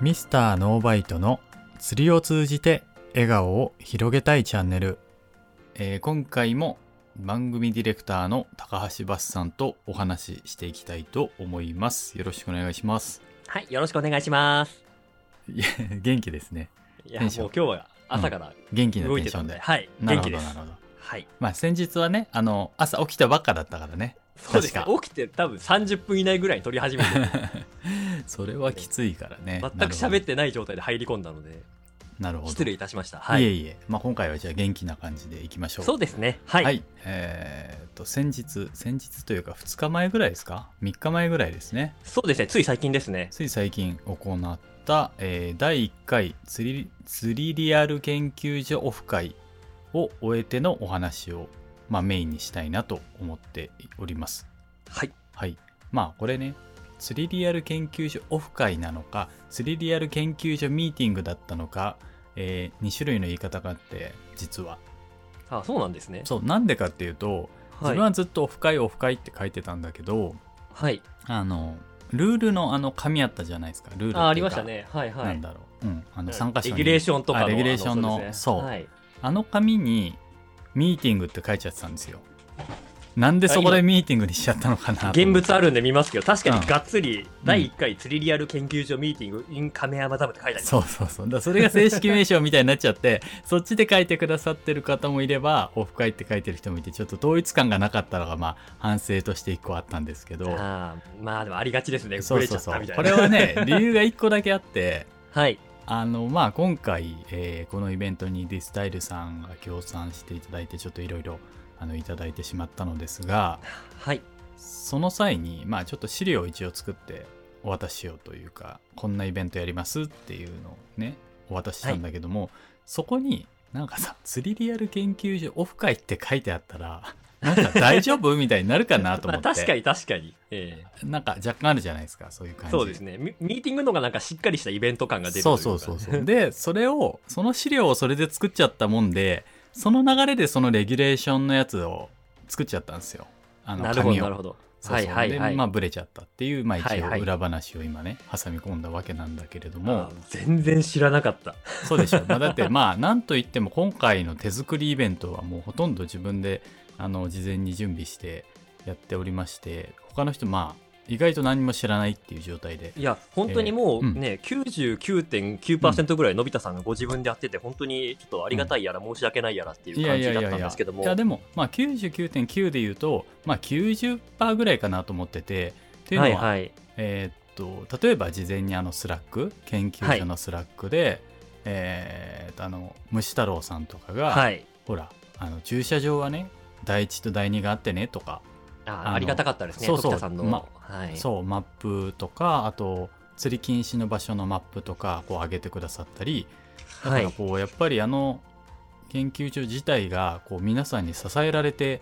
ミスターノーバイトの釣りを通じて笑顔を広げたいチャンネル、えー今回も番組ディレクターの高橋バスさんとお話ししていきたいと思います。よろしくお願いします。はい、よろしくお願いします。いや元気ですね。いや、もう今日は朝から元気な動テンションで。はい、元気です。はい。まあ先日はねあの朝起きたばっかだったからねそうですね確。起きて多分30分以内ぐらいに撮り始めて、それはきついからね全く喋ってない状態で入り込んだので、なるほど失礼いたしました。はいい。えいえ、まあ、今回はじゃあ元気な感じでいきましょうそうですね。はい。はい、えーっと先日先日というか2日前ぐらいですか？3日前ぐらいですねそうですね。つい最近ですね。つい最近行った、えー第1回釣り釣りリアル研究所オフ会を終えてのお話を、まあ、メインにしたいなと思っておりますはい。はいまあこれね釣りリアル研究所オフ会なのか釣りリアル研究所ミーティングだったのか、え2種類の言い方があって実はあ、そうなんですね。そうなんでかっていうと自はい分。はずっとオフ会オフ会って書いてたんだけど、はい。あのルールのあの紙あったじゃないですかルールあ、ありましたね。はいはい。なんだろう、うん、あの参加者にレギュレーションとかレギュレーションのそうはい。あの紙にミーティングって書いちゃってたんですよなんでそこでミーティングにしちゃったのかな現物あるんで見ますけど、確かうんにがっつり第1回釣りリアル研究所ミーティング in 亀山ダムって書いてあります。そうそうそうだそれが正式名称みたいになっちゃってそっちで書いてくださってる方もいればオフ会って書いてる人もいてちょっと統一感がなかったのがまあ反省として一個あったんですけどまあでもありがちですね。そうそうそう。これはね理由が一個だけあって はい。あのまあ今回、えーこのイベントにディスタイルさんが協賛していただいてちょっといろいろあのいただいてしまったのですがはい。その際にまあちょっと資料を一応作ってお渡ししようというかこんなイベントやりますっていうのをねお渡ししたんだけども、そこになんかさ釣りリアル研究所オフ会って書いてあったらなんか大丈夫みたいになるかなと思って。まあ確かに確かに。ええ。なんか若干あるじゃないですかそういう感じ。そうですね。ミ。ミーティングのがなんかしっかりしたイベント感が出るそうそうそうそう。でそれをその資料をそれで作っちゃったもんでその流れでそのレギュレーションのやつを作っちゃったんですよ。あのなるほどなるほど。そうそう。はいはいはい。でまあブレちゃったっていうまあ一はいはい。応裏話を今ね挟み込んだわけなんだけれどあもー全然知らなかった。そうでしょ、まあ、だってまあなんといっても今回の手作りイベントはもうほとんど自分であの事前に準備してやっておりまして他の人まあ意外と何も知らないっていう状態でいや本当にもえーううね、99.9%ぐらいのび太さんがご自分でやってて本当にちょっとありがたいやら申し訳ないやらっていう感じだったんですけども。いやでもまあ99.9で言うとまあ90%ぐらいかなと思っててっていうのは、はいはい。えーっと例えば事前にあのスラック研究所のスラックで、えーっとあの虫太郎さんとかが、はい。ほらあの駐車場はね第一と第二があってねとか、あのあありがたかったですね。そうそう時田さんの。まはい。そうマップとかあと釣り禁止の場所のマップとかこう上げてくださったりだかはいらこうやっぱりあの研究所自体がこう皆さんに支えられて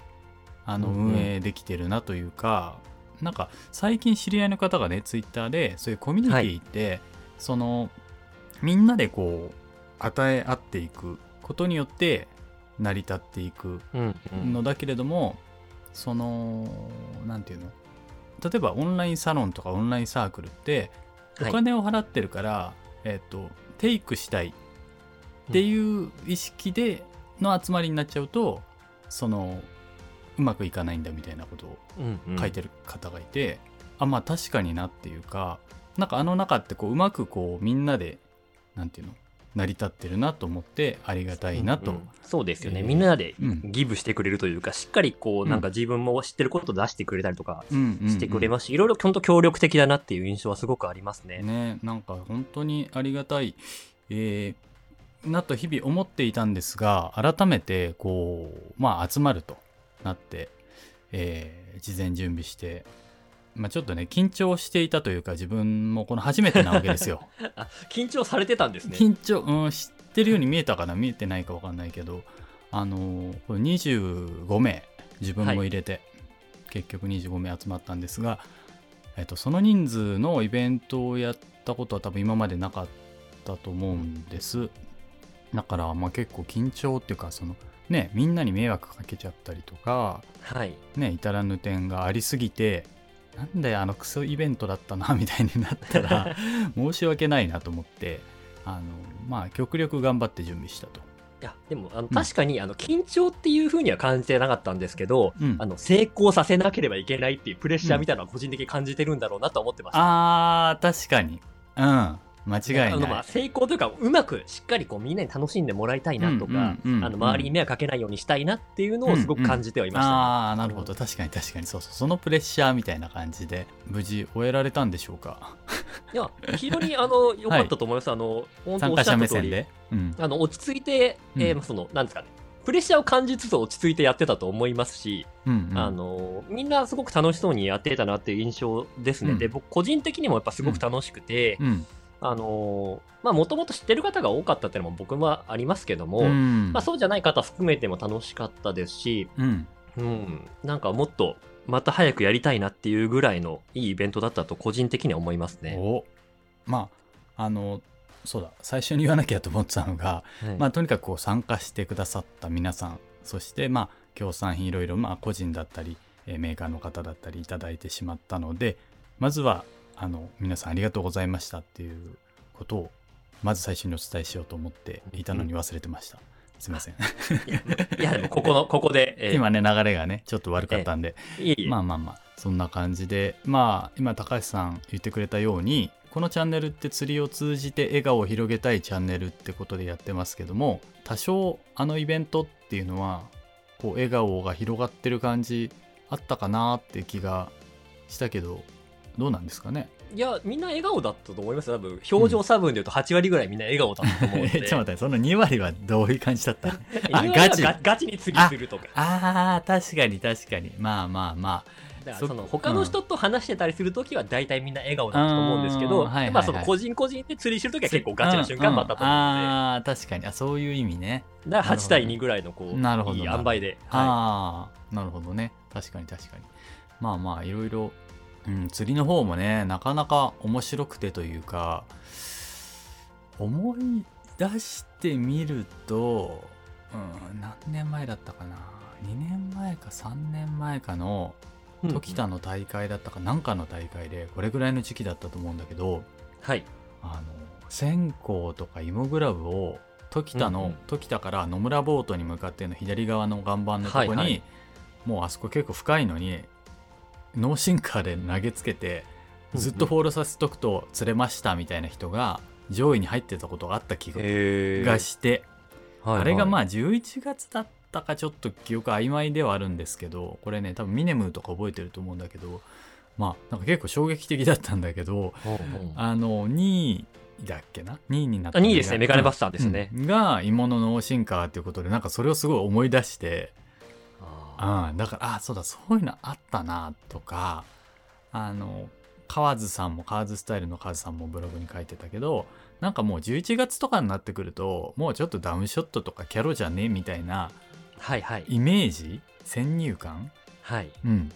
あのうんうん運営できてるなというか、なんか最近知り合いの方がねツイッターでそういうコミュニティって、そのみんなでこう与え合っていくことによって成り立っていくうんうん。のだけれども、そのなんていうの？例えばオンラインサロンとかオンラインサークルっておはい。金を払ってるから、えっとテイクしたいっていう意識での集まりになっちゃうとそのうまくいかないんだみたいなことをうんうん。書いてる方がいて、あまあ確かになっていうかなんかあの中ってこううまくこうみんなでなんていうの？成り立ってるなと思ってありがたいなと、うんうん。そうですよね、えー。みんなでうん。ギブしてくれるというかしっかりこううん。なんか自分も知ってることを出してくれたりとかうんうんうん。してくれますし、いろいろ本当協力的だなっていう印象はすごくありますね。ねなんか本当にありがたい、えーなと日々思っていたんですが改めてこうまあ集まるとなって、えー事前準備して、まあ、ちょっとね緊張していたというか自分もこの初めてなわけですよ。あ緊張されてたんですね。緊張、うん、知ってるように見えたかな見えてないか分かんないけどあのーこれ25名自分も入れて、結局25名集まったんですが、えっと、その人数のイベントをやったことは多分今までなかったと思うんですだからまあ結構緊張っていうかそのねみんなに迷惑かけちゃったりとかはい。ね至らぬ点がありすぎてなんであのクソイベントだったな みたいになったら 申し訳ないなと思ってあのまあ極力頑張って準備したと。いやでもあの確かに、あの緊張っていうふうには感じてなかったんですけど、うんあの成功させなければいけないっていうプレッシャーみたいなのは個人的に感じてるんだろうなとは思ってました。あー確かにうん間違いあのまない。あ成功というかうまくしっかりこうみんなに楽しんでもらいたいなとか、周りに迷惑かけないようにしたいなっていうのをすごく感じてはいました、ねああなるほど。確かに確かに。そうそうそのプレッシャーみたいな感じで無事終えられたんでしょうか？いや非常にあの良かったと思います、あの 本当おっしゃった通りうん、あの落ち着いて、えーうんまあそのなんですかねプレッシャーを感じつつ落ち着いてやってたと思いますし、うんうん。あのみんなすごく楽しそうにやってたなっていう印象ですね。うん。で、僕個人的にもやっぱすごく楽しくて、うんあのまあもともと知ってる方が多かったっていうのも僕はありますけども、うん。まあそうじゃない方含めても楽しかったですし、うん。うん、なんかもっとまた早くやりたいなっていうぐらいのいいイベントだったと個人的には思いますね。お。まああのそうだ。最初に言わなきゃと思ってたのが、はい。まあ、とにかくこう参加してくださった皆さんそしてまあ協賛品いろいろまあ個人だったり、えーメーカーの方だったりいただいてしまったのでまずはあの皆さんありがとうございましたっていうことをまず最初にお伝えしようと思っていたのに忘れてました。すいません。いやいやでもここの、ここで、えー。今ね流れがねちょっと悪かったんで、いえいえ。まあまあまあそんな感じでまあ今高橋さん言ってくれたようにこのチャンネルって釣りを通じて笑顔を広げたいチャンネルってことでやってますけども多少あのイベントっていうのはこう笑顔が広がってる感じあったかなって気がしたけどどうなんですかね？いや、みんな笑顔だったと思いますよ。多分、表情差分で言うと8割ぐらいみんな笑顔だったと思うんえで。ちょっと待ってその2割はどういう感じだった？ああガチ？ガガチに釣りするとか。あー確かに確かに。まあまあまだからそその他の人と話してたりするときは大体みんな笑顔だと思うんですけど、まあその個人個人で釣りしてるときは結構ガチな瞬間もあったと思うのああー確かに。あそういう意味ね。で、だから8対2ぐらいのこう、なるほど。いい塩梅で。はああなるほどね。確かに確かに。まあまあいろいろ、うん、釣りの方もねなかなか面白くてというか思い出してみると、うん、何年前だったかな2年前か3年前かのい。時田の大会だったかなんかの大会でこれぐらいの時期だったと思うんだけどはい。あの線香とか芋グラブを時田の、うんうん時田から野村ボートに向かっての左側の岩盤のとこに、はいはいもうあそこ結構深いのにノーシンカーで投げつけてずっとフォールさせとくと釣れましたみたいな人が上位に入ってたことがあった気がして、あれがまあ、あ11月だったかちょっと記憶曖昧ではあるんですけどこれね多分ミネムとか覚えてると思うんだけどまあなんか結構衝撃的だったんだけどほうほうあの2位だっけな？2位になったあ2位ですね、メガネバスターですね。うん。が芋のノーシンカーっていうことでなんかそれをすごい思い出してあうん。だからあそうだそういうのあったなとかあの河津さんも河津スタイルの河津さんもブログに書いてたけどなんかもう11月とかになってくるともうちょっとダウンショットとかキャロじゃねみたいなーはいはい。イメージ？先入観、はい。うん、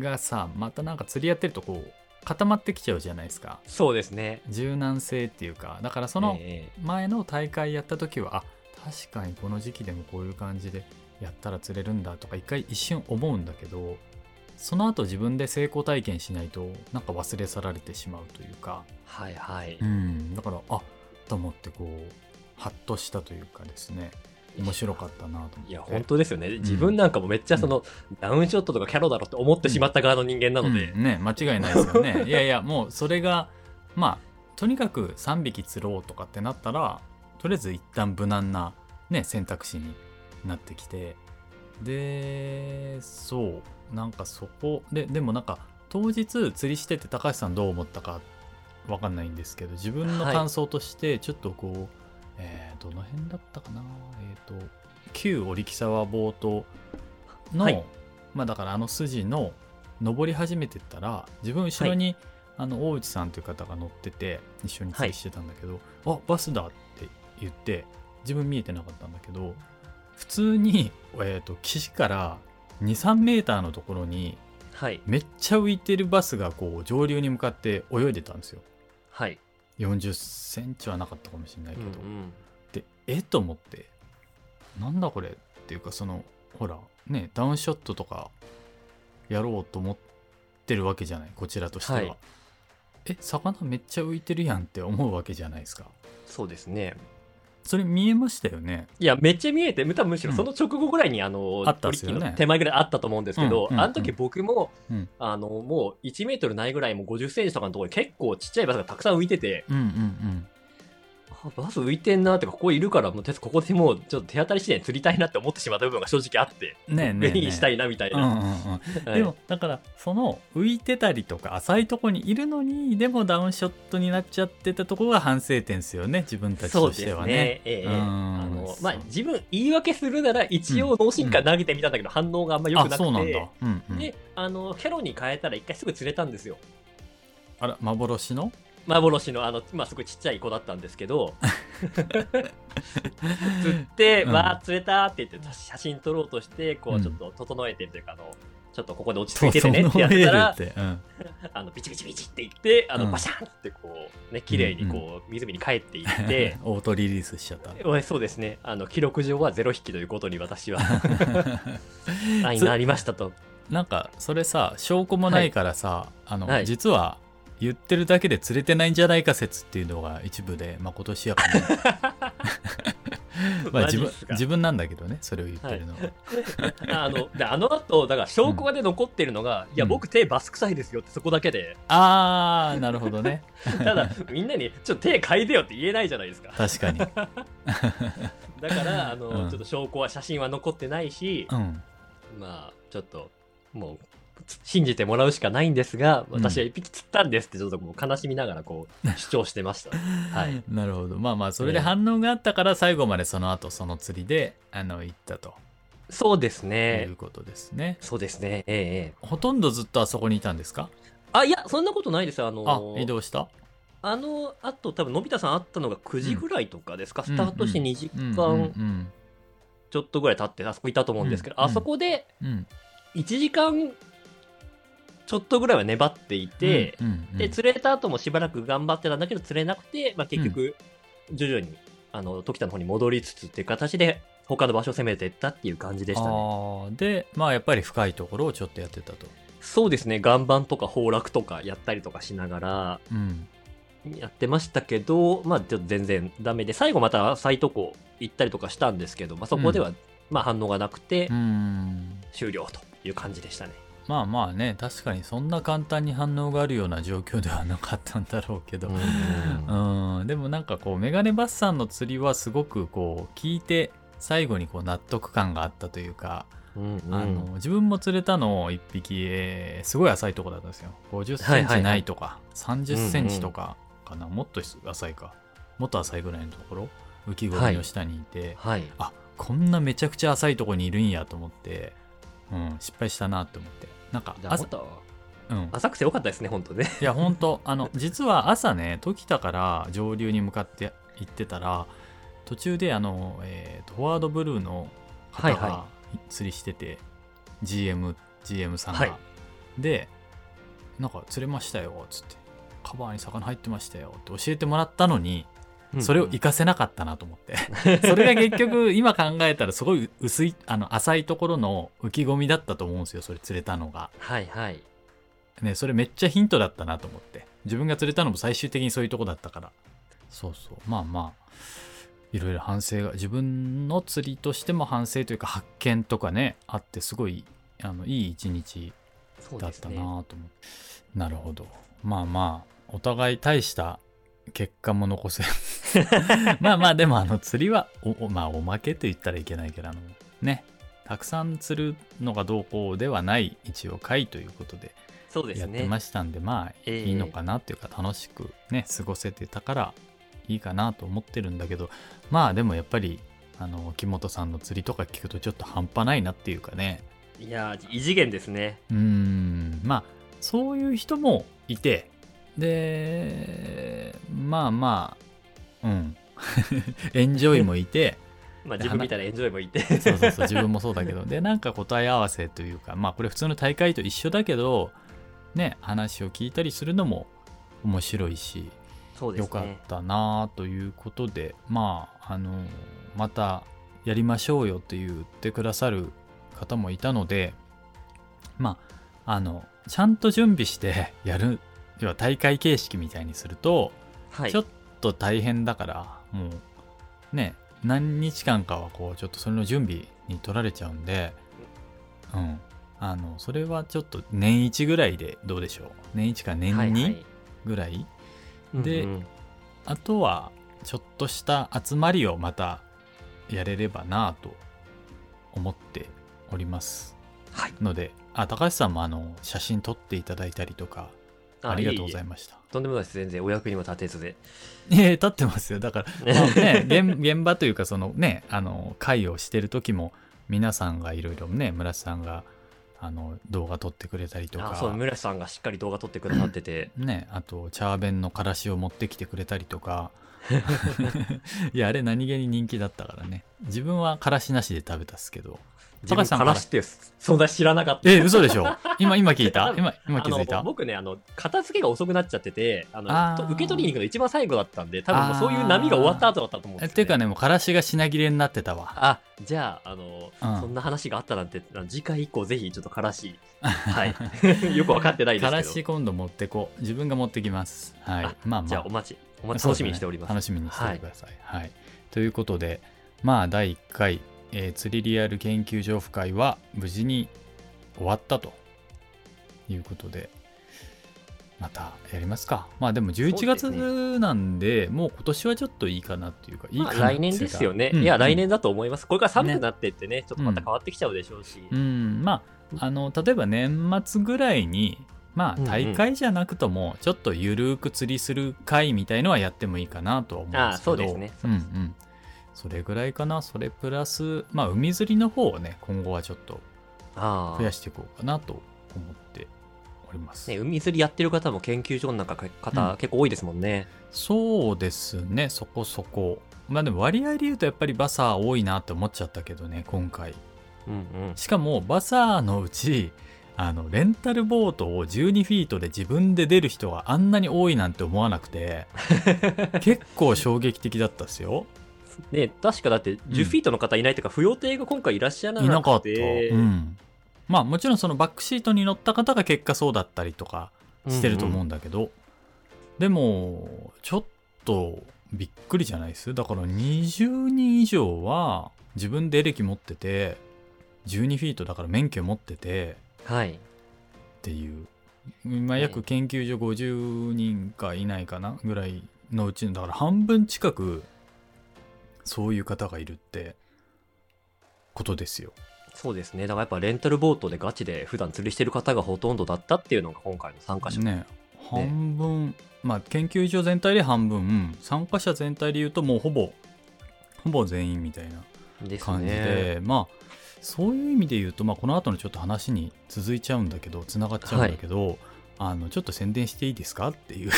がさまたなんか釣りやってるとこう固まってきちゃうじゃないですか。そうですね。柔軟性っていうか。だからそのえ。前の大会やった時はあ確かにこの時期でもこういう感じでやったら釣れるんだとか一回一瞬思うんだけどその後自分で成功体験しないとなんか忘れ去られてしまうというか。ーはいはい。うん。だからあと思ってこうハッとしたというかですね。面白かったなといや、本当ですよね。自分なんかもめっちゃその、ダウンショットとかキャロだろって思ってしまった側の人間なので、うん。ね間違いないですよね。いやいやもうそれがまあとにかく3匹釣ろうとかってなったらとりあえず一旦無難な、ね、選択肢になってきてでそうなんかそこででもなんか当日釣りしてて高橋さんどう思ったかわかんないんですけど自分のはい。感想としてちょっとこう、えーどの辺だったかなえっ、と旧織木沢ボートの、はい。まあだからあの筋の登り始めてったら自分後ろに、あの大内さんという方が乗ってて一緒に釣りしてたんだけど、あバスだって言って自分見えてなかったんだけど普通に、えー、と岸から23メーターのところにはい。めっちゃ浮いてるバスがこう上流に向かって泳いでたんですよ。はい。40センチはなかったかもしれないけど、うんうん。でえと思ってなんだこれっていうかそのほらねダウンショットとかやろうと思っってるわけじゃない？こちらとしては、はい。え魚めっちゃ浮いてるやんって思うわけじゃないですか。そうですね。それ見えましたよね？いや、めっちゃ見えて、多分むしろうん。その直後ぐらいに、あの、あったっすよね。手前ぐらいあったと思うんですけど、あの時僕も、うん。あの、もう1メートルないぐらい、もう50センチとかのところに結構ちっちゃいバスがたくさん浮いてて、うんうんうん。あバス浮いてんなってか、ここいるから、もうここでもうちょっと手当たり次第に釣りたいなって思ってしまった部分が正直あって、ねえねえねえ。したいなみたいな。でもだからその浮いてたりとか浅いとこにいるのにでもダウンショットになっちゃってたところが反省点ですよね自分たちとしてはね。ね。ええうん。あの、まあ自分言い訳するなら一応脳進化投げてみたんだけど、反応があんま良くなあそうなん。うんうん、で、あの、キャロに変えたら一回すぐ釣れたんですよ。あら幻の？幻のあの、まあ、すごいちっちゃい子だったんですけど釣って、うん。わあ釣れたって言って写真撮ろうとしてこううんちょっと整えてるというか、あのちょっとここで落ち着いててねってやってたらうん。あのビチビチビチっていってあの、うん。バシャンってこうね綺麗にこう、湖に帰っていって オートリリースしちゃった。そうですね。あの記録上はゼロ匹ということに私は 愛になりましたと。なんかそれさ証拠もないからさ、あのはい。実は言ってるだけで釣れてないんじゃないか説っていうのが一部でまあ今年や まあ自分自分なんだけどねそれを言ってるのは、あのであの後だから証拠がで残ってるのが、いやうん。僕手バス臭いですよってそこだけで。あーなるほどね。ただみんなにちょっと手嗅いでよって言えないじゃないですか。確かに。だからあの、うん。ちょっと証拠は写真は残ってないし、うん。まあちょっともうつ信じてもらうしかないんですがうん。私は一匹釣ったんですってちょっともう悲しみながらこう 主張してました。はい。なるほど。まあまあそれで反応があったから最後までその後その釣りであの行ったと。そうですいねうことですね、そうですね。ええええ。ほとんどずっとあそこにいたんですか？あいやそんなことないです。あのあ移動した？あのあと多分のび太さん会ったのが9時ぐらいとかですか、スタートして2時うんうん間ちょっとぐらい経ってあそこいたと思うんですけど、うん。あそこでうん。うん1時間ちょっとぐらいは粘っていて、うんうんうん。で釣れた後もしばらく頑張ってたんだけど釣れなくて、まあ、結局徐々に、あの時田の方に戻りつつっていう形で他の場所を攻めていったっていう感じでしたね。でまあやっぱり深いところをちょっとやってたと、そうですね。岩盤とか崩落とかやったりとかしながらうん、やってましたけどまあちょっと全然ダメで最後また浅いとこ行ったりとかしたんですけど、まあ、そこでは、まあ反応がなくてうん。終了という感じでしたねまあまあね確かにそんな簡単に反応があるような状況ではなかったんだろうけど、うん、でもなんかこうメガネバスさんの釣りはすごくこう聞いて最後にこう納得感があったというか、うんうん。あの自分も釣れたの1匹、えーすごい浅いとこだったんですよ。50センチはいはいはいないとか、30センチとかかな、もっと浅いか。もっと浅いぐらいのところ浮き込みの下にいて、はい。あこんなめちゃくちゃ浅いとこにいるんやと思って、うん、失敗したなって思って。なんか朝うん、浅くてよかったですね本当ね。いや本当あの 実は朝ね時田から上流に向かって行ってたら途中であの、えーとフォワードブルーの方はいはが釣りしてて、GM, GM さんが、はい。でなんか釣れましたよっつって。カバーに魚入ってましたよって教えてもらったのにそれを活かせなかったなと思って。それが結局今考えたらすごい薄いあの浅いところの浮き込みだったと思うんですよそれ釣れたのが。はいはい。ね、それめっちゃヒントだったなと思って。自分が釣れたのも最終的にそういうとこだったから。そうそう。まあまあ。いろいろ反省が自分の釣りとしても反省というか発見とかねあってすごいあのいい一日だったなと思って、なるほど。まあまあ。お互い大した結果も残せ まあまあでもあの釣りはおおまあおまけと言ったらいけないけどあのね。たくさん釣るのがどうこうではない一応回ということでそうですね。やってましたんでまあええ。いいのかなっていうか楽しくね過ごせてたからいいかなと思ってるんだけどまあでもやっぱりあの木本さんの釣りとか聞くとちょっと半端ないなっていうかね。いやー異次元ですね。うーん。まあそういう人もいてでまあまあうん。エンジョイもいて。まあ自分みたいなエンジョイもいて。そうそうそう自分もそうだけど。でなんか答え合わせというかまあこれ普通の大会と一緒だけどね話を聞いたりするのも面白いしね。よかったなということでまああのまたやりましょうよって言ってくださる方もいたのでまああのちゃんと準備してやる要は大会形式みたいにすると、はい。ちょっと大変だからもうね何日間かはこうちょっとそれの準備に取られちゃうんでうん。あのそれはちょっと年1ぐらいでどうでしょう。年1か年はいは2い。ぐらい、うんでうん。あとはちょっとした集まりをまたやれればなと思っております。はい。のであ高橋さんもあの写真撮っていただいたりとかありがとうございまました。すとんでもないです。全然お役にも立てずで。いえ立ってますよ。だから、まあね、現現場というかそのねあの会をしてる時も皆さんがいろいろね村瀬さんがあの動画撮ってくれたりとか。あそう村瀬さんがしっかり動画撮ってくださってて。ね、あとチャーベンのからしを持ってきてくれたりとかいやあれ何気に人気だったからね。自分はからしなしで食べたっすけど。自高橋さんから。分からしって存在知らなかった。え嘘でしょ。今今聞いた？今今気づいあたの僕ねあの片付けが遅くなっちゃっててあの受け取りに行くの一番最後だったんで多分そういう波が終わった後だったと思うんですよ、えっていうかねもうからしが品切れになってたわ。あじゃああの、うん。そんな話があったなんて次回以降ぜひちょっとからし。はい。よく分かってないですからけどし今度持ってこう。自分が持ってきます。はい。あまあまあ。じゃあお待ちお待ち楽しみにしております。すね楽しみにしててください、はい。ということでまあ第1回、えー釣りリアル研究所オフ会は無事に終わったということでまたやりますか。まあでも11そうです月なんでもう今年はちょっといいかなっていうかいいまあかな来年ですよね、うん。いや来年だと思います。これから寒くなってってねちょっとまた変わってきちゃうでしょうし、うん、まあ、あの、例えば年末ぐらいに、まあ、大会じゃなくとも、ちょっとゆるく釣りする会みたいのはやってもいいかなとは思うんですけど。あそうですねそうんうん。それぐらいかな。それプラス、まあ、海釣りの方をね、今後はちょっとああ増やしていこうかなと思っております。ね、海釣りやってる方も研究所の中方、うん結構多いですもんねそうですね、そこそこ。まあでも割合で言うとやっぱりバサー多いなって思っちゃったけどね、今回。うんうんしかもバサーのうちあのレンタルボートを12フィートで自分で出る人があんなに多いなんて思わなくて 結構衝撃的だったですよ。ね確かだって10フィートの方いないというか、不要艇が今回いらっしゃらなくて。いなかった、うん、まあもちろんそのバックシートに乗った方が結果そうだったりとかしてると思うんだけど、でもちょっとびっくりじゃないです？だから20人以上は自分でエレキ持ってて12フィートだから免許持っててはい。っていう。今ね約研究所50人かいないかなぐらいのうちのだから半分近くそういう方がいるってことですよ。そうですね。だからやっぱレンタルボートでガチで普段釣りしてる方がほとんどだったっていうのが今回の参加者、ね。半分、まあ研究所全体で半分参加者全体で言うともうほぼほぼ全員みたいな感じで、ねまあそういう意味で言うと、まあ、この後のちょっと話に続いちゃうんだけどつながっちゃうんだけど、あのちょっと宣伝していいですかっていう。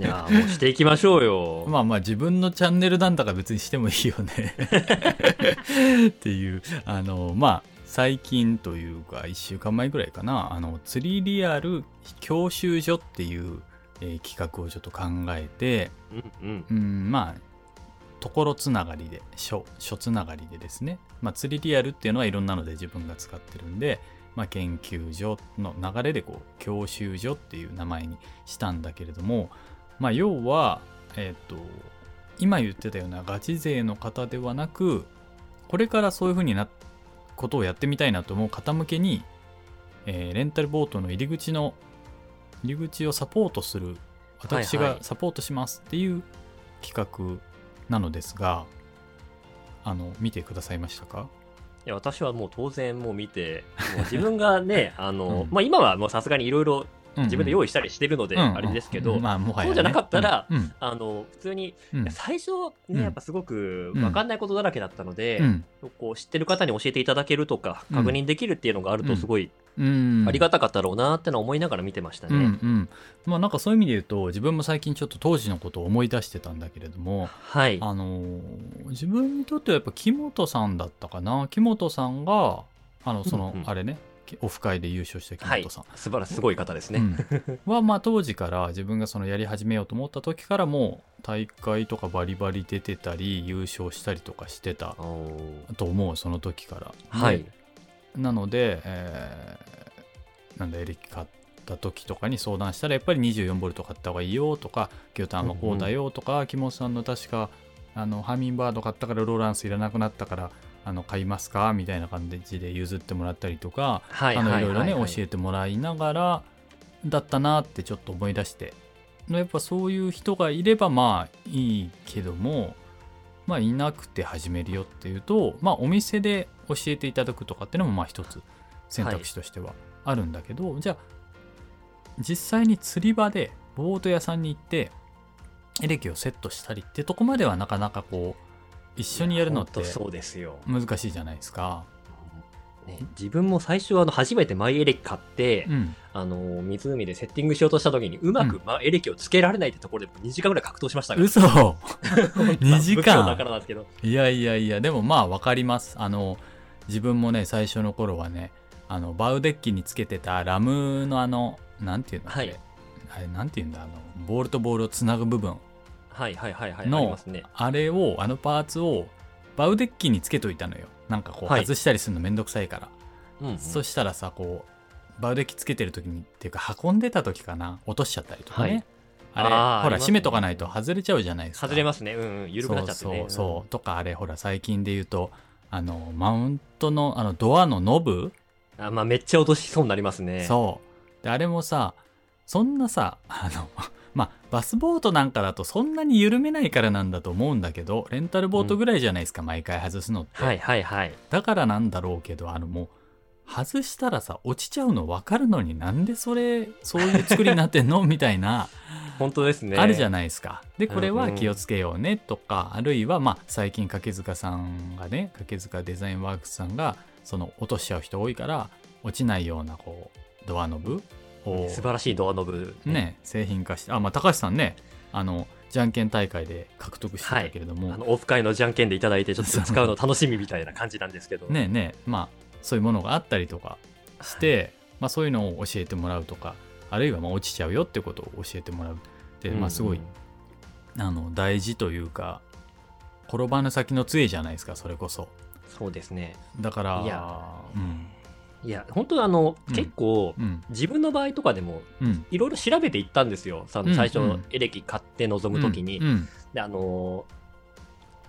いやーもうしていきましょうよ。まあまあ自分のチャンネルなんだから別にしてもいいよね。っていうあのまあ最近というか1週間前ぐらいかな。あの釣りリアル教習所っていう、えー企画をちょっと考えてうんうん。うんまあところつながりで書書つながりでですね、まあ、釣りリアルっていうのはいろんなので自分が使ってるんで、まあ、研究所の流れでこう教習所っていう名前にしたんだけれども、まあ、要は、えっと今言ってたようなガチ勢の方ではなくこれからそういうふうになことをやってみたいなと思う方向けに、えーレンタルボートの入り口の入り口をサポートする私がサポートしますっていう企画なのですが、あの見てくださいましたか？いや私はもう当然もう見てもう自分がね あの、うん。まあ今はもうさすがにいろいろ自分で用意意したりしてるのであれですけど、そうじゃなかったらうん。あの普通に最初うん。ねやっぱすごく分かんないことだらけだったので、知ってる方に教えていただけるとかうん。確認できるっていうのがあるとすごいうん。ありがたかったろうなってのは思いながら見てましたうんうね。ん。まあなんかそういう意味で言うと自分も最近ちょっと当時のことを思い出してたんだけれどもはい。あのー自分にとってはやっぱ木本さんだったかな。木本さんがあのその、あれねオフ会で優勝した木はい本さん、素晴らしいすごい方ですね。うん はまあ当時から自分がそのやり始めようと思った時からもう大会とかバリバリ出てたり優勝したりとかしてたと思うその時から。はいで。なので、えなんだエレキ買った時とかに相談したらやっぱり 24V 買った方がいいよとか牛タンはこうだよとか、木本さんの確かあのハミンバード買ったからローランスいらなくなったからあの買いますか？みたいな感じで譲ってもらったりとか、はいあのいろいろね、はい教えてもらいながらだったなってちょっと思い出して。やっぱそういう人がいればまあいいけどもまあいなくて始めるよっていうとまあお店で教えていただくとかっていうのもまあ一つ選択肢としてはあるんだけど、じゃあ実際に釣り場でボート屋さんに行ってエレキをセットしたりってとこまではなかなかこう一緒にやるのってほんとそうですよ、難しいじゃないですか。ね、自分も最初あの初めてマイエレキ買って、うん、あの湖でセッティングしようとした時にうまくマイエレキをつけられないってところで2時間ぐらい格闘し ましたから嘘2時不器用だ間からなんですけど。いやいやいやでもまあ分かります。あの自分もね最初の頃はねあのバウデッキにつけてたラムのあのなんていうのはい。あれなんていうんだあのボールとボールをつなぐ部分のあれをあのパーツをバウデッキにつけといたのよ。なんかこうはい。外したりするのめんどくさいから、うんうん。そしたらさこうバウデッキつけてる時にっていうか運んでた時かな。落としちゃったりとかね、はい。あれほらね閉めとかないと外れちゃうじゃないですか。外れますね。うんうん。緩くなっちゃってね。そうそう。そうとかあれほら最近で言うとあのマウントのあのドアのノブ、うんあまあめっちゃ落としそうになりますね。そう。であれもさそんなさあのまあバスボートなんかだとそんなに緩めないからなんだと思うんだけどレンタルボートぐらいじゃないですか、毎回外すのって、はいはいはい。だからなんだろうけどあのもう外したらさ落ちちゃうの分かるのになんでそれそういう作りになってんの？みたいな 本当ですね。あるじゃないですか。でこれはうんうん。気をつけようねとか、あるいはまあ最近掛塚さんがね掛塚デザインワークスさんがその落としちゃう人多いから落ちないようなこうドアノブを素晴らしいドアノブね製品化してあまあ高橋さんねあのじゃんけん大会で獲得してたけれども、あのオフ会のじゃんけんでいただいてちょっと使うの楽しみみたいな感じなんですけど。ねえねえまあそういうものがあったりとかして、まあ、そういうのを教えてもらうとかあるいはまあ落ちちゃうよってことを教えてもらうって、まあ、すごい、あの大事というか転ばぬ先の杖じゃないですかそれこそ。そうですね。だからいや。うんいや本当あの、うん。結構うん。自分の場合とかでもうん。いろいろ調べていったんですよ。さうん。最初うん。エレキ買って臨む時に、であの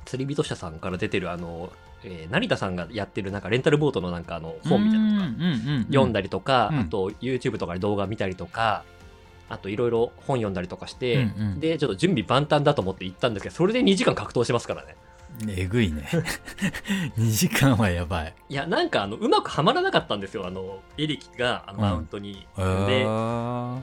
釣り人社さんから出てるあの、えー成田さんがやってるなんかレンタルボートのなんかあの本みたいなのがうんうんうん読んだりとか、うん。あと YouTube とかで動画見たりとかあといろいろ本読んだりとかして、でちょっと準備万端だと思って行ったんですけどそれで2時間格闘してますからねえぐいね。2時間はやばい。いやなんかあのうまくはまらなかったんですよ。あのエレキがあのうん。マウントに、へで。ー。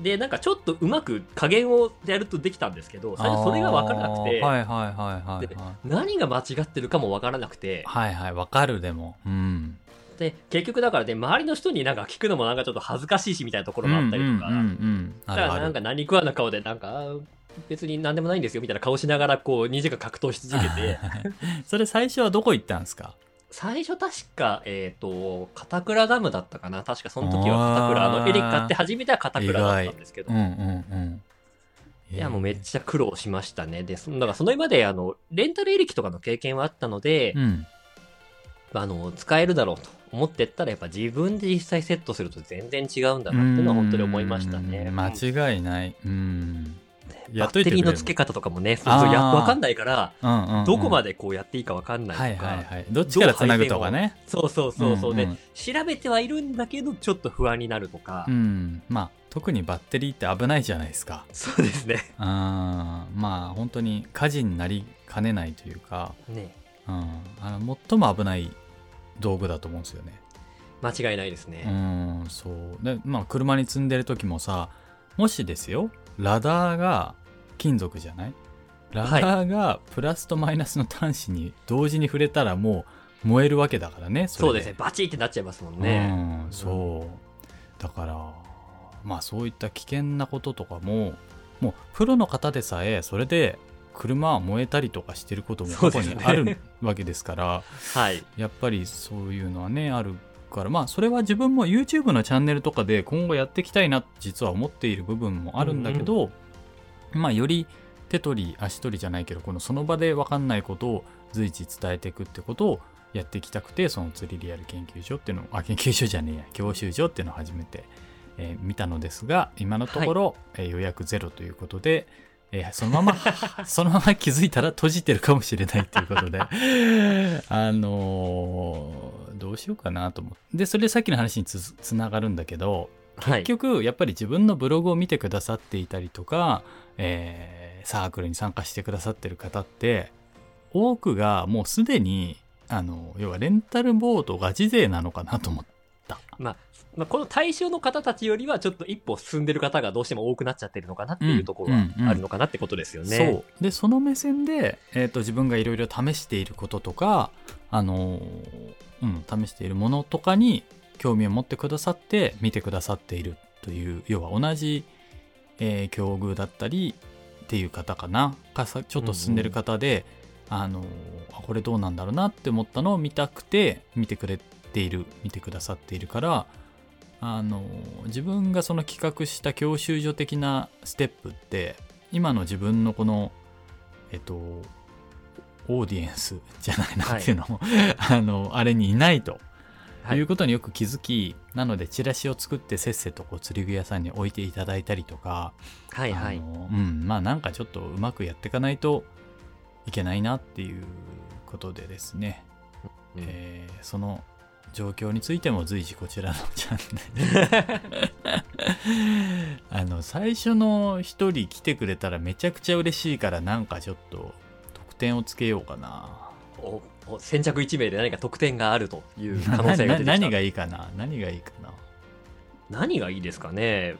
でなんかちょっとうまく加減をやるとできたんですけど最初それが分からなくて、あーはいはいはいはい。ではい何が間違ってるかも分からなくて。はいはいわかるでも。うん。で結局だからね周りの人になんか聞くのもなんかちょっと恥ずかしいしみたいなところもあったりとか、だからなんか何食わぬ顔でなんか別に何でもないんですよみたいな顔しながらこう2時間格闘し続けて。それ最初はどこ行ったんですか？最初確かえっ、と片倉ダムだったかな。確かその時は片倉あのエレキ買って初めては片倉だったんですけど。うんうんうん。いやもうめっちゃ苦労しましたね。でそだからその今まであのレンタルエレキとかの経験はあったので、うん。あの使えるだろうと思ってったらやっぱ自分で実際セットすると全然違うんだなっていうのは本当に思いましたね。うん。間違いない。うん。やバッテリーの付け方とかもねそうやわかんないからうんうんうん。どこまでこうやっていいかわかんないとか、はいはいはい。どっちからつなぐとかね。そうそうそうそう、んん。で調べてはいるんだけどちょっと不安になるとか、うん。まあ特にバッテリーって危ないじゃないですか。そうですね。うんまあ本当に火事になりかねないというか、ね。うん、あの最も危ない道具だと思うんですよね。間違いないですうね、んそう。でまあ車に積んでる時もさもしですよラダーが金属じゃない？ラダーがプラスとマイナスの端子に同時に触れたらもう燃えるわけだからねれそうですね。バチってなっちゃいますもんね、うん、そう。だからまあそういった危険なこととかももうプロの方でさえそれで車は燃えたりとかしてることも過去にあるわけですからはい。やっぱりそういうのはねあるからまあそれは自分も YouTube のチャンネルとかで今後やっていきたいな実は思っている部分もあるんだけど、まあより手取り足取りじゃないけどこのその場で分かんないことを随時伝えていくってことをやっていきたくてその釣りリアル研究所っていうのをあ研究所じゃねえや教習所っていうのを初めて、えー 見たのですが今のところ、えー予約ゼロということで、えーそのまま そのまま気づいたら閉じてるかもしれないということであのーどうしようかなと思って。でそれでさっきの話につつながるんだけどはい。結局やっぱり自分のブログを見てくださっていたりとか、えーサークルに参加してくださってる方って多くがもうすでにあの要はレンタルボートガチ勢なのかなと思ってまあ、まあ、この対象の方たちよりはちょっと一歩進んでる方がどうしても多くなっちゃってるのかなっていうところはうんうん。うんあるのかなってことですよね。そう。でその目線で、えー、と自分がいろいろ試していることとか、あのーうん、試しているものとかに興味を持ってくださって見てくださっているという要は同じ、えー境遇だったりっていう方かな。かさちょっと進んでる方で、あのーあこれどうなんだろうなって思ったのを見たくて見てくれている見てくださっているからあの自分がその企画した教習所的なステップって今の自分のこのえっとオーディエンスじゃないなっていうのも、あのあれにいないとはい。いうことによく気づき、なのでチラシを作ってせっせとこう釣り具屋さんに置いていただいたりとか、はいはい。うん、まあなんかちょっとうまくやっていかないといけないなっていうことでですね、うん。えーその状況についても随時こちらのチャンネル。あの最初の一人来てくれたらめちゃくちゃ嬉しいからなんかちょっと得点をつけようかな先着1名で何か得点があるという可能性が出てきた。何がいいかな？何がいいかな？何がいいですかね？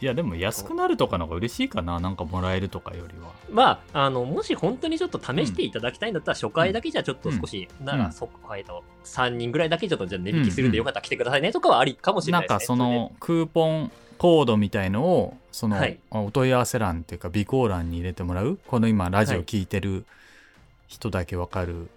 いやでも安くなるとかの方が嬉しいかななんかもらえるとかよりは。まあ、あの、もし本当にちょっと試していただきたいんだったら、初回だけじゃちょっと少し、なら、うんそえっと、3人ぐらいだけちょっとじゃあ値引きするんでよかったら来てくださいねとかはありかもしれなないんですね。かそのクーポンコードみたいのをそのはい。お問い合わせ欄っていうか備考欄に入れてもらう？この今ラジオ聞いてる人だけわかる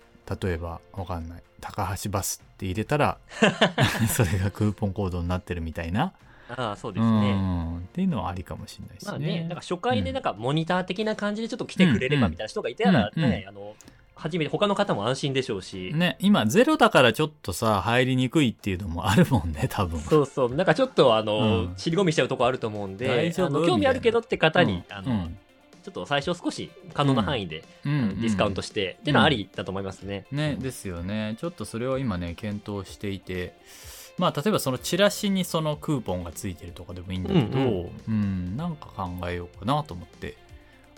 例えばわかんない。高橋バスって入れたら それがクーポンコードになってるみたいな。ああ、そうでうすね。ん。っていうのはありかもしれないですね。まあね、なんか初回でなんかモニター的な感じでちょっと来てくれればみたいな人がいたらうんうん。ね、あの、初めて他の方も安心でしょうし、ね今ゼロだからちょっとさ入りにくいっていうのもあるもんね多分。そうそう、なんかちょっとあの、うん。尻込みしちゃうとこあると思うんであの興味あるけどって方に、あの、うんちょっと最初少し可能な範囲で、ディスカウントして、っていうのはありだと思いますね。ね、ですよね。ちょっとそれを今ね検討していてまあ例えばそのチラシにそのクーポンがついてるとかでもいいんだけど、ううん。ん。なんか考えようかなと思って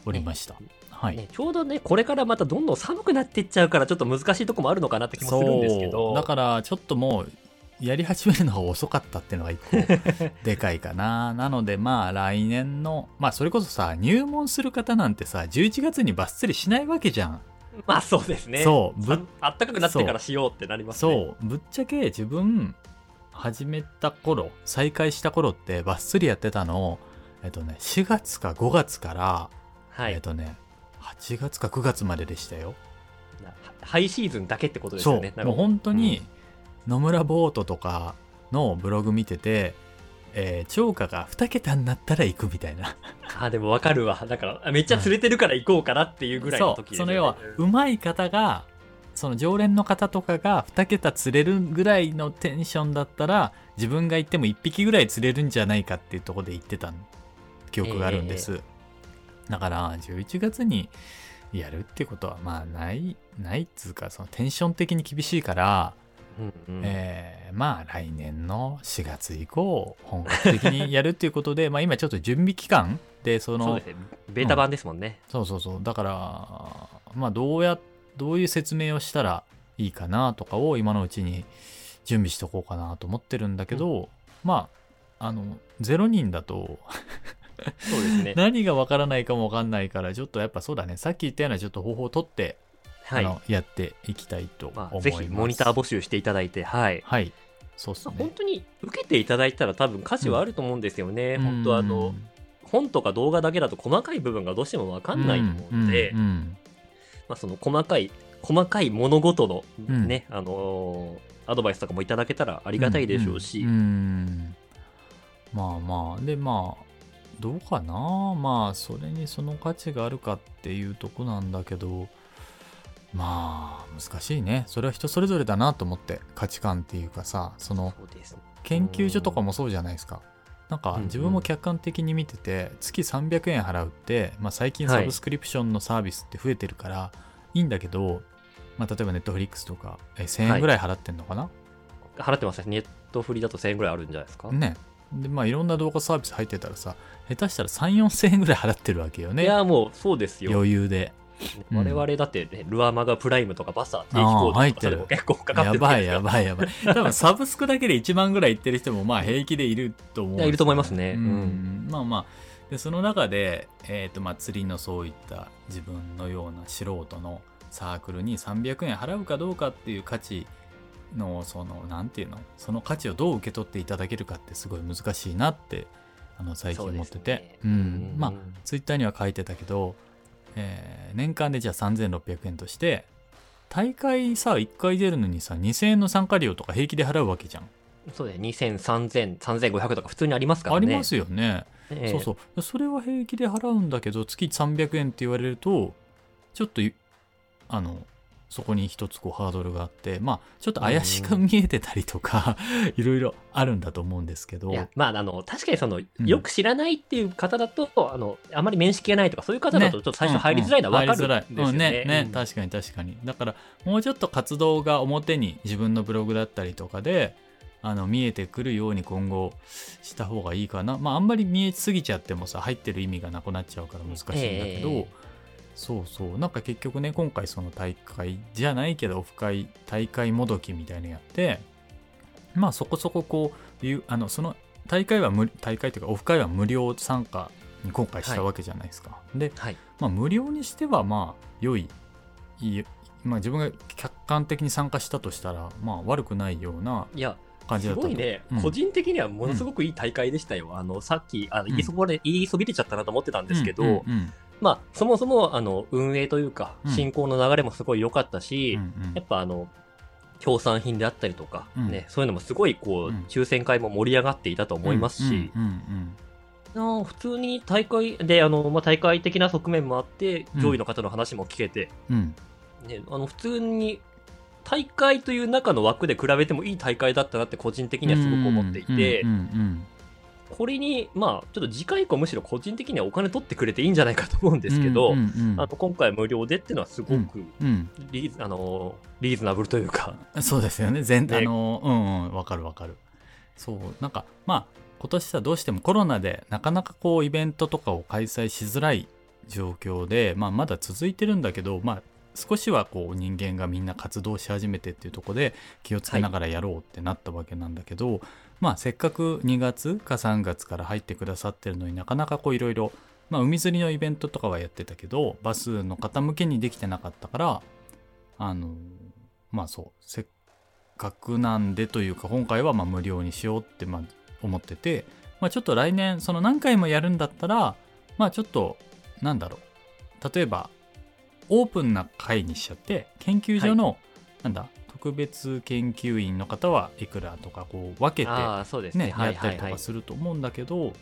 おりました、はい、ね、ちょうどね、これからまたどんどん寒くなっていっちゃうから、ちょっと難しいとこもあるのかなって気もするんですけど、だからちょっともうやり始めるのが遅かったっていうのが一個 でかいかななのでまあ来年のまあそれこそさ入門する方なんてさ11月にバッツリしないわけじゃんまあそうですね。そうぶさあったかくなってからしようってなりますね。そうぶっちゃけ自分始めた頃再開した頃ってバッスリやってたのをえっとね4月か5月から、はい。えっとね8月か9月まででしたよなハイシーズンだけってことですそうよね。もう本当に野村ボートとかのブログ見てて、えー超過が2桁になったら行くみたいな。あ、でもわかるわ。だから、あめっちゃ釣れてるから行こうかなっていうぐらいの時ね。そう。その要はうん上手い方がその常連の方とかが2桁釣れるぐらいのテンションだったら自分が行っても1匹ぐらい釣れるんじゃないかっていうところで言ってた記憶があるんです、だから11月にやるってことはまあないないっつうかそのテンション的に厳しいから、うんうんえーまあ来年の4月以降本格的にやるっていうことで まあ今ちょっと準備期間でそのそうですね。ベータ版ですもんね。そうそうそうだからまあどうやどういう説明をしたらいいかなとかを今のうちに準備しとこうかなと思ってるんだけど、まああの0人だとそうですね。何がわからないかもわかんないからちょっとやっぱそうだねさっき言ったようなちょっと方法を取って、はい。あのやっていきたいと思います、ぜひモニター募集していただいて、はい。はい。そうっすね。まあ本当に受けていただいたら多分価値はあると思うんですよね。うん。本当あの、本とか動画だけだと細かい部分がどうしてもわかんないと思うので、うんうん。まあ、その細かい細かい物事のうん。ね、あのーアドバイスとかもいただけたらありがたいでしょうし、んん。うん。まあまあ。でまあどうかな。まあそれにその価値があるかっていうとこなんだけどまあ難しいね。それは人それぞれだなと思って価値観っていうかさその。研究所とかもそうじゃないですか。なんか自分も客観的に見てて月300円払うって、まあ、最近はい。サブスクリプションのサービスって増えてるからいいんだけど、まあ、例えばネットフリックスとかえ1000円ぐらい払ってんのかな、払ってますね。ネットフリだと1000円ぐらいあるんじゃないですか？ね。でまあいろんな動画サービス入ってたらさ下手したら3 4千円ぐらい払ってるわけよね。いや、もうそうですよ。余裕でうん。我々だってね、ルアマガプライムとかバサー定期購入ってる。読とかそれも結構かかってやるばいやばいやばい。多分サブスクだけで1万ぐらいいってる人もまあ平気でいると思うんですよいると思いますね。ううん。ん、まあまあ。でその中で、えーとまあ、釣りのそういった自分のような素人のサークルに300円払うかどうかっていう価値のそのなんていうのその価値をどう受け取っていただけるかってすごい難しいなってあの最近思ってて、そうね。うん。まあうん。ツイッターには書いてたけど、えー年間でじゃあ3600円として大会さ1回出るのにさ2000円の参加料とか平気で払うわけじゃん、そうだよ。2000、3000、3500とか普通にありますからね。ありますよね、ええそうそうそれは平気で払うんだけど月300円って言われるとちょっといあのそこに一つこうハードルがあってまあちょっと怪しく見えてたりとか いろいろあるんだと思うんですけど。いや、まあ、あの、確かにその、うん。よく知らないっていう方だと、あの、あまり面識がないとか、そういう方だと、ね。ちょっと最初入りづらいのは分かるんうんうん。ですよ入りづらい。うんね。ねね、うん。確かに確かに。だからもうちょっと活動が表に自分のブログだったりとかであの見えてくるように今後した方がいいかな。まああんまり見えすぎちゃってもさ入ってる意味がなくなっちゃうから難しいんだけど、ええそうそう。なんか結局ね今回その大会じゃないけどオフ会大会もどきみたいなのやってまあそこそここういうあのその大会は無大会というかオフ会は無料参加に今回したわけじゃないですか。ではい。まあ、無料にしてはまあ良いいい、まあ、自分が客観的に参加したとしたらまあ悪くないようないや、感じだったと。すごいね、うん。個人的にはものすごくいい大会でしたよ。あの、さっき、あの言いそぼれ、言いそびれちゃったなと思ってたんですけど、うんうんまあ、そもそも、あの、運営というかう、ん。進行の流れもすごい良かったし、うんうん。やっぱあの、協賛品であったりとか、うん。ね、そういうのもすごいこう、うん。抽選会も盛り上がっていたと思いますし、普通に大会で、あの、まあ、大会的な側面もあって、うん。上位の方の話も聞けて、うん。うんね、あの、普通に、大会という中の枠で比べてもいい大会だったなって個人的にはすごく思っていて、これに、まあ、ちょっと次回以降むしろ個人的にはお金取ってくれていいんじゃないかと思うんですけど、うんうんあの今回無料でっていうのはすごくうんリーズ,、あのリーズナブルというか、うんそうですよね。全ね。あのうんうんわかるわかる。そうなんかまあ今年はどうしてもコロナでなかなかこうイベントとかを開催しづらい状況で、まあ、まだ続いてるんだけど、まあ、少しはこう人間がみんな活動し始めてっていうところで気をつけながらやろうってなったわけなんだけど、まあせっかく2月か3月から入ってくださってるのになかなかこういろいろまあ海釣りのイベントとかはやってたけどバスの方向けにできてなかったからあのまあそうせっかくなんでというか今回はまあ無料にしようってまあ思ってて、まあ、ちょっと来年その何回もやるんだったらまあちょっとなんだろう。例えばオープンな会にしちゃって研究所の、なんだ特別研究員の方はいくらとかこう分けてああ、そうですね。ね、はいやったりとかすると思うんだけど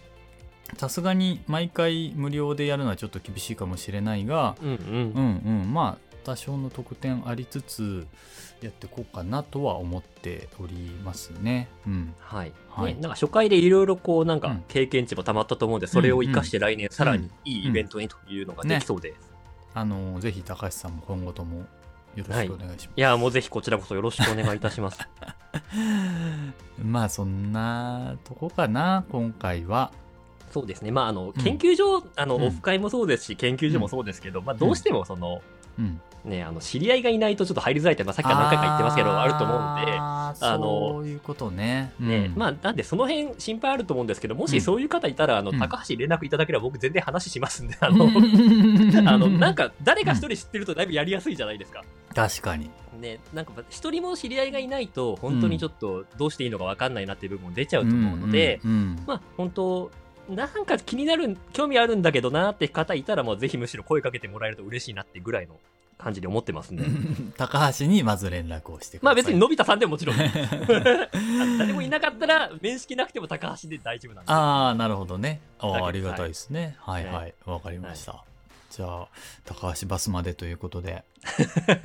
さすがに毎回無料でやるのはちょっと厳しいかもしれないがうんうん。うんうん。まあ多少の特典ありつつやっていこうかなとは思っておりますね。うん、はい。はい。ね、なんか初回でいろいろこう、なんかうん。経験値もたまったと思うんで、それを生かして来年さらにいいイベントにというのができそうで。す。あのぜひ高橋さんも今後ともよろしくお願いします。いや、もうぜひこちらこそよろしくお願いいたします。まあそんなとこかな今回は。そうですね。まあ、あの、ん研究所、あの、うんオフ会もそうですし、研究所もそうですけど、まあ、どうしてもその、うん、ね、あの、知り合いがいないとちょっと入りづらいって、まあ、さっきから何回か言ってますけど、あると思うんで、あのそういうことね。ね、うんまあ、なんでその辺心配あると思うんですけど、もうんしそういう方いたら、あの、うん高橋に連絡いただければ僕全然話しますんで、あの、あの、なんか、誰か一人知ってるとだいぶやりやすいじゃないですか。確かに。ね、なんか、一人も知り合いがいないと、本当にちょっとどうしていいのか分かんないなっていう部分も出ちゃうと思うので、まあ、本当なんか気になる、興味あるんだけどなって方いたら、もうぜひむしろ声かけてもらえると嬉しいなってぐらいの感じで思ってますね。高橋にまず連絡をしてください。まあ別にのび太さんでももちろん、誰もいなかったら、面識なくても高橋で大丈夫なんで。ああ、なるほどね。ああありがたいですね。はいはいはい。わかりました。じゃあ高橋バスまでということで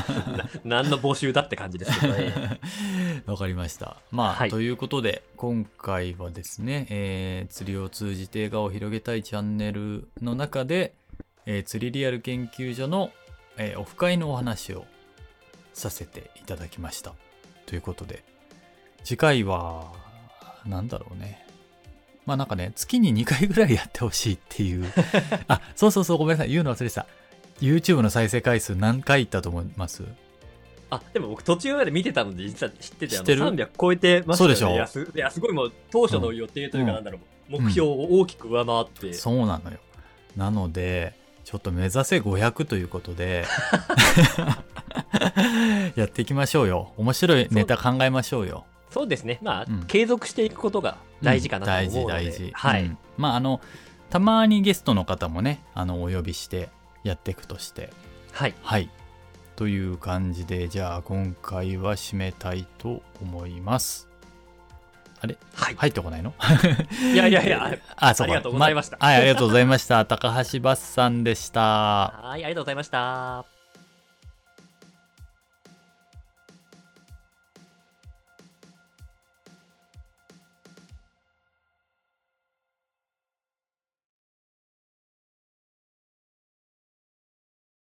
何の募集だって感じですけどね。わかりました。まあ、はいということで、今回はですね、えー釣りを通じて笑顔を広げたいチャンネルの中で、えー釣りリアル研究所の、えーオフ会のお話をさせていただきました。ということで、次回は、なんだろうね。まあなんかね、月に2回ぐらいやってほしいっていう。あ、そうそうそう、ごめんなさい。言うの忘れてた。YouTube の再生回数何回いったと思いますあ、でも僕途中まで見てたので実は知ってて、知ってる？300超えてましたよね。そうでしょいやすいや、すごいもう当初の予定というかうんなんだろう、目標を大きく上回って、そうなのよ。なので、ちょっと目指せ500ということで、やっていきましょうよ。面白いネタ考えましょうよ。そうですね。まあ、うん継続していくことが大事かなと思うので、大事、大事。はい、うんまあ、あの、たまにゲストの方もね、あの、お呼びしてやっていくとして、はい。はい。という感じで、じゃあ今回は締めたいと思います。はい。入ってこないの？いやいやいや、あ、そうかありがとうございましたはい、ありがとうございました。高橋バスさんでした。はい、ありがとうございました。